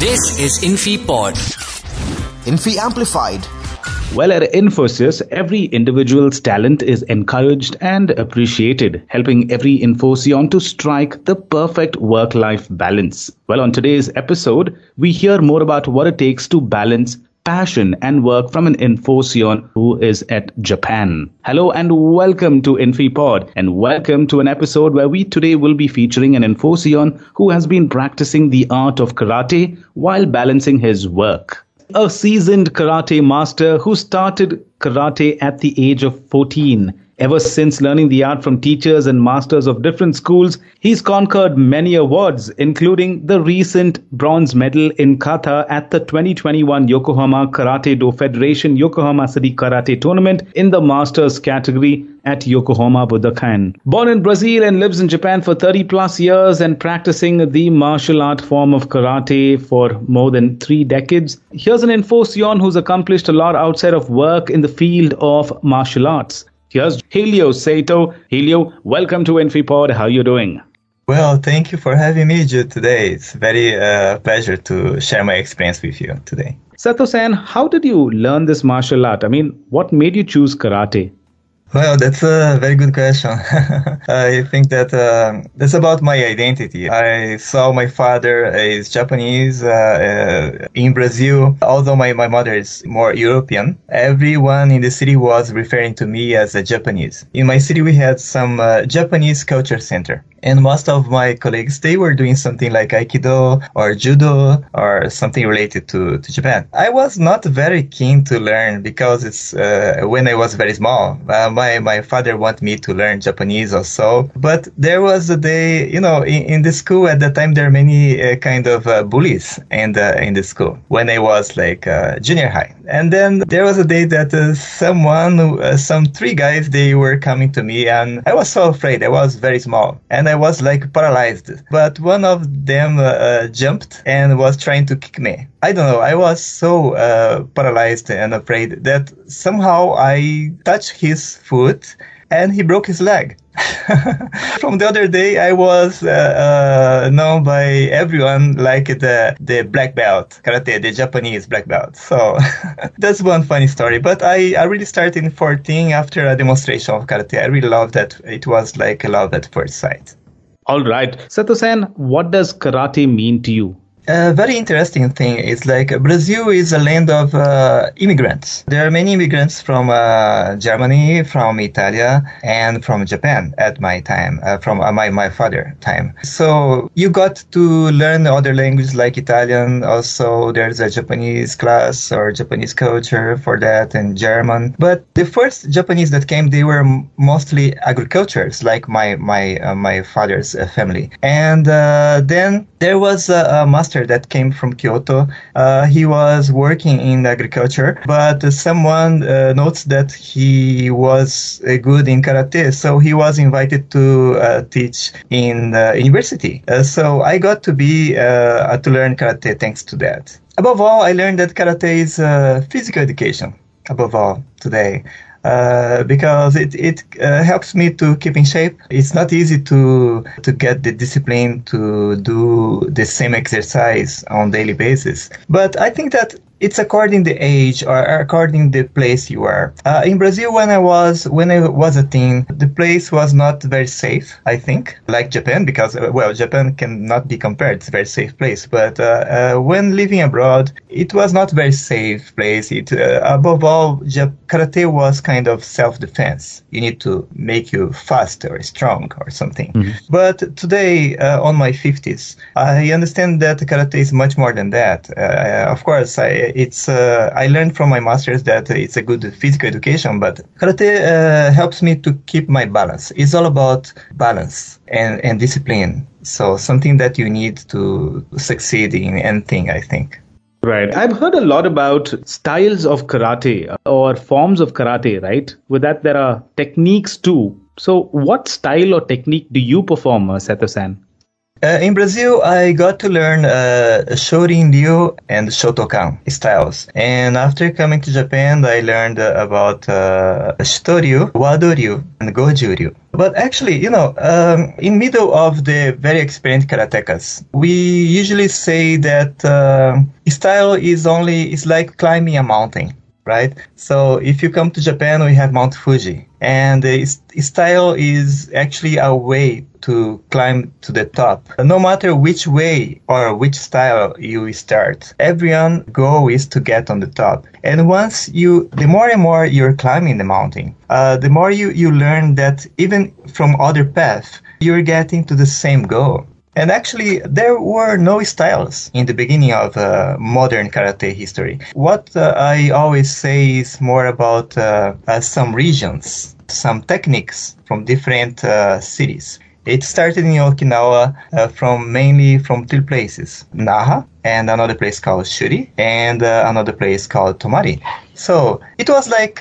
This is InfiPod. Infi Amplified. Well, at Infosys, every individual's talent is encouraged and appreciated, helping every Infoscion to strike the perfect work life balance. Well, on today's episode, we hear more about what it takes to balance passion and work from an Infoscion who is at Japan. Hello and welcome to InfiPod and welcome to an episode where we today will be featuring an Infoscion who has been practicing the art of karate while balancing his work. A seasoned karate master who started karate at the age of 14 Ever since learning the art from teachers and masters of different schools, he's conquered many awards, including the recent bronze medal in kata at the 2021 Yokohama Karate Do Federation Yokohama City Karate Tournament in the Masters category at Yokohama Budokan. Born in Brazil and lives in Japan for 30 plus years and practicing the martial art form of karate for more than three decades. Here's an Infoscion who's accomplished a lot outside of work in the field of martial arts. Here's Helio Sato. Helio, welcome to InfiPod. How are you doing? Well, thank you for having me Jude, today. It's very uh, pleasure to share my experience with you today. Sato-san, how did you learn this martial art? I mean, what made you choose karate? Well, that's a very good question. I think that uh, that's about my identity. I saw my father is Japanese uh, uh, in Brazil, although my, my mother is more European. Everyone in the city was referring to me as a Japanese. In my city, we had some uh, Japanese culture center and most of my colleagues they were doing something like aikido or judo or something related to, to japan i was not very keen to learn because it's uh, when i was very small uh, my, my father wanted me to learn japanese also but there was a day you know in, in the school at that time there are many uh, kind of uh, bullies in the in the school when i was like uh, junior high and then there was a day that uh, someone some three guys they were coming to me and i was so afraid i was very small and i was like paralyzed. But one of them uh, uh, jumped and was trying to kick me. I don't know. I was so uh, paralyzed and afraid that somehow I touched his foot and he broke his leg. From the other day, I was uh, uh, known by everyone like the the black belt karate, the Japanese black belt. So that's one funny story. But I, I really started in 14 after a demonstration of karate. I really loved that. It was like a love at first sight. All right. Sato-san, what does karate mean to you? A very interesting thing is like Brazil is a land of uh, immigrants. There are many immigrants from uh, Germany, from Italy, and from Japan at my time, uh, from uh, my, my father time. So you got to learn other languages like Italian. Also, there's a Japanese class or Japanese culture for that and German. But the first Japanese that came, they were mostly agricultures, like my, my, uh, my father's uh, family. And then there was a, a master master that came from Kyoto. Uh, he was working in agriculture, but someone uh, notes that he was uh, good in karate, so he was invited to uh, teach in university. Uh, so I got to be uh, to learn karate thanks to that. Above all, I learned that karate is physical education. Above all, today. Uh, because it, it uh, helps me to keep in shape. It's not easy to to get the discipline to do the same exercise on daily basis. But I think that it's according the age or according the place you are. Uh, in Brazil, when I was when I was a teen, the place was not very safe. I think, like Japan, because uh, well, Japan cannot be compared. It's a very safe place. But uh, uh when living abroad, it was not very safe place. It uh, above all, karate was kind of self defense. You need to make you fast or strong or something. Mm-hmm. But today, uh, on my fifties, I understand that karate is much more than that. of course, I it's uh, I learned from my masters that it's a good physical education, but karate uh, helps me to keep my balance. It's all about balance and, and discipline. So something that you need to succeed in anything, I think. Right. I've heard a lot about styles of karate or forms of karate, right? With that, there are techniques too. So, what style or technique do you perform, uh, Sato-san? Uh, in Brazil, I got to learn uh, Shorin Ryu and Shotokan styles. And after coming to Japan, I learned uh, about uh, Shitoryu, Wadoryu, and Goju-ryu. But actually, you know, um, in middle of the very experienced karatekas, we usually say that uh, style is only, is like climbing a mountain right? So if you come to Japan, we have Mount Fuji, and the style is actually a way to climb to the top. No matter which way or which style you start, everyone goal is to get on the top. And once you, the more and more you're climbing the mountain, uh, the more you, you learn that even from other path, you're getting to the same goal. And actually, there were no styles in the beginning of uh, modern karate history. What uh, I always say is more about uh, uh some regions, some techniques from different uh, cities. It started in Okinawa uh, from mainly from three places: Naha and another place called Shuri and another place called Tomari. So it was like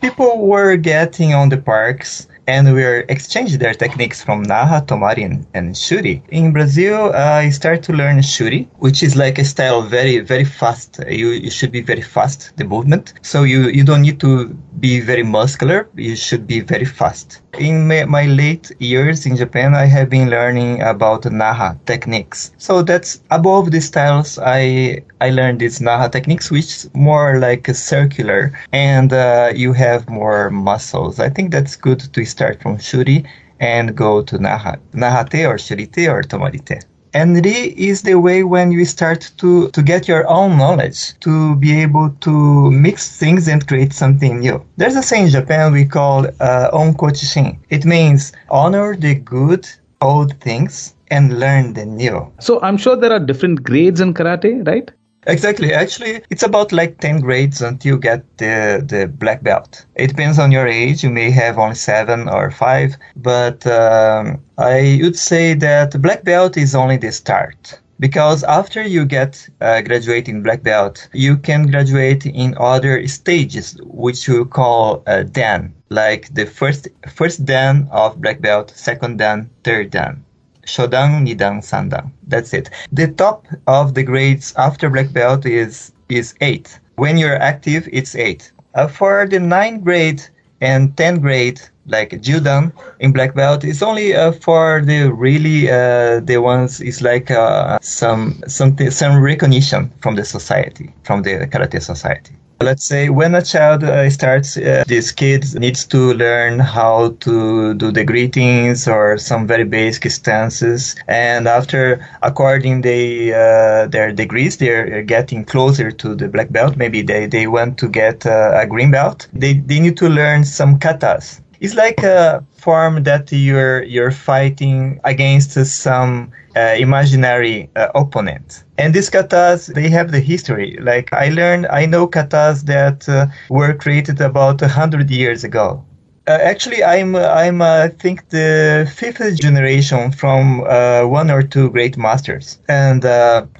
people were getting on the parks and we are exchanging their techniques from Naha, Tomari, and, and Shuri. In Brazil, I started to learn Shuri, which is like a style very, very fast. You, you should be very fast, the movement. So you, you don't need to be very muscular. You should be very fast. In my, my late years in Japan, I have been learning about Naha techniques. So that's above the styles. I, I learned these Naha techniques, which is more like a circular and uh, you have more muscles. I think that's good to start from Shuri and go to Naha, Nahate or Shurite or Tomarite. And Ri is the way when you start to, to get your own knowledge, to be able to mix things and create something new. There's a saying in Japan we call uh, onkochishin. It means honor the good old things and learn the new. So I'm sure there are different grades in karate, right? Exactly. Actually, it's about like 10 grades until you get the, the black belt. It depends on your age. You may have only seven or five, but um, I would say that black belt is only the start. Because after you get uh, graduating black belt, you can graduate in other stages, which we call uh, dan, like the first first dan of black belt, second dan, third dan. Shodan, Nidan, Sandan. That's it. The top of the grades after black belt is is eight. When you're active, it's eight. Uh, for the ninth grade and 10th grade, like Judan in black belt, it's only uh, for the really uh, the ones It's like uh, some something some recognition from the society, from the karate society. Let's say when a child uh, starts, uh, these kids needs to learn how to do the greetings or some very basic stances. And after according they, uh, their degrees, they're getting closer to the black belt. Maybe they, they want to get uh, a green belt. They, they need to learn some katas. It's like a form that you're, you're fighting against some uh, imaginary uh, opponent. And these katas, they have the history. Like I learned, I know katas that uh, were created about hundred years ago. Uh, actually, I'm I'm uh, I think the fifth generation from uh, one or two great masters, and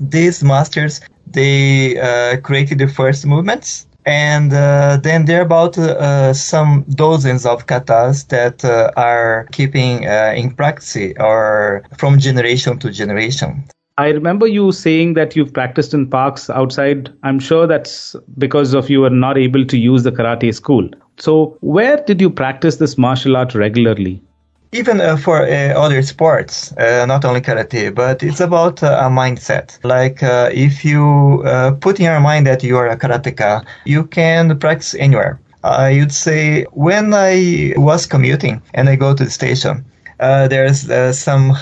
these masters they created the first movements and uh, then there are about uh, some dozens of katas that uh, are keeping uh, in practice or from generation to generation. I remember you saying that you've practiced in parks outside. I'm sure that's because of you were not able to use the karate school. So, where did you practice this martial art regularly? Even uh, for uh, other sports, uh, not only karate, but it's about uh, a mindset. Like uh, if you uh, put in your mind that you are a karateka, you can practice anywhere. I would say when I was commuting and I go to the station, there's some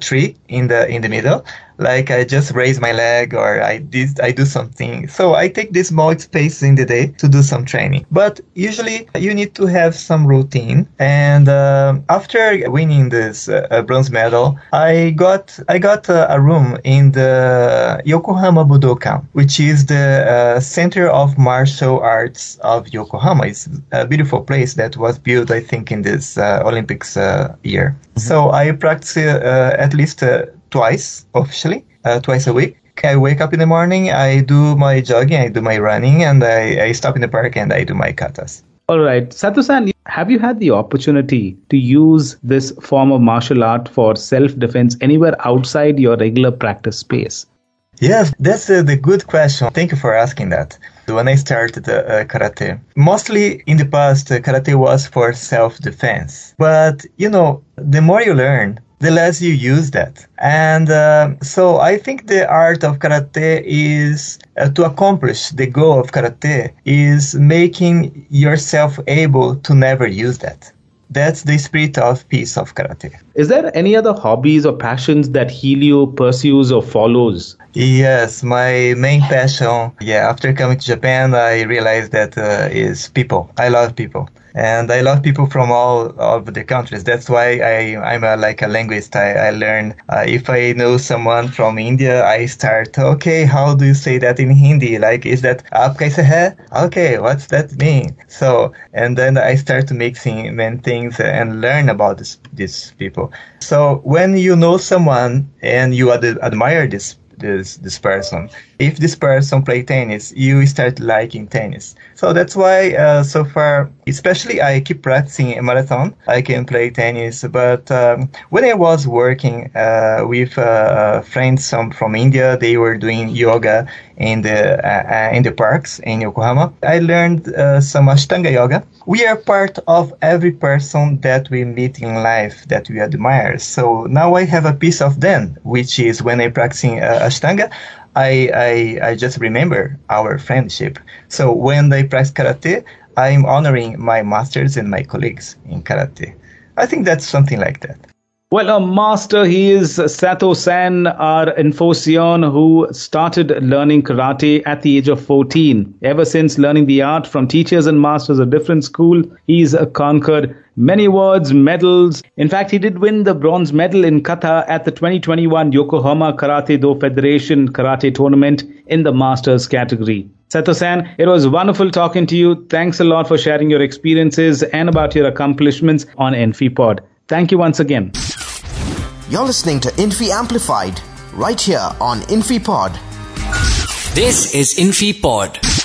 tree in the in the middle like I just raise my leg or I did I do something. So I take this small space in the day to do some training. But usually you need to have some routine. And uh, after winning this uh, bronze medal, I got I got a, a, room in the Yokohama Budokan, which is the uh, center of martial arts of Yokohama. It's a beautiful place that was built, I think, in this uh, Olympics uh, year. Mm-hmm. So I practice uh, at least twice officially, uh, twice a week. I wake up in the morning, I do my jogging, I do my running, and I, I stop in the park and I do my katas. All right. Sato-san, Have you had the opportunity to use this form of martial art for self defense anywhere outside your regular practice space? Yes, that's uh, the good question. Thank you for asking that. When I started uh, uh, karate, mostly in the past, uh, karate was for self defense. But, you know, the more you learn, the less you use that. And uh, so I think the art of karate is uh, to accomplish the goal of karate is making yourself able to never use that that's the spirit of peace of karate. Is there any other hobbies or passions that Helio pursues or follows? Yes, my main passion, yeah, after coming to Japan, I realized that uh, is people. I love people and I love people from all of the countries. That's why I I'm a, like a linguist. I, I learn uh, if I know someone from India, I start okay. How do you say that in Hindi? Like is that hai? Okay, what's that mean? So and then I start mixing many things and learn about this, these people. So when you know someone and you ad- admire this this this person. If this person play tennis, you start liking tennis. So that's why uh, so far, especially I keep practicing a marathon. I can play tennis, but um, when I was working uh, with uh, friends from, from India, they were doing yoga in the uh, uh, in the parks in Yokohama. I learned uh, some Ashtanga yoga. We are part of every person that we meet in life that we admire. So now I have a piece of them, which is when I practicing Ashtanga. I, I, I just remember our friendship. So when I practice karate, I'm honoring my masters and my colleagues in karate. I think that's something like that. Well, a master, he is Sato San, our Infoscion, who started learning karate at the age of 14. Ever since learning the art from teachers and masters of different school, he's conquered many awards, medals. In fact, he did win the bronze medal in kata at the 2021 Yokohama Karate Do Federation Karate Tournament in the masters category. Sato San, it was wonderful talking to you. Thanks a lot for sharing your experiences and about your accomplishments on InfiPod. Thank you once again. You're listening to Infi Amplified right here on InfiPod. This is InfiPod.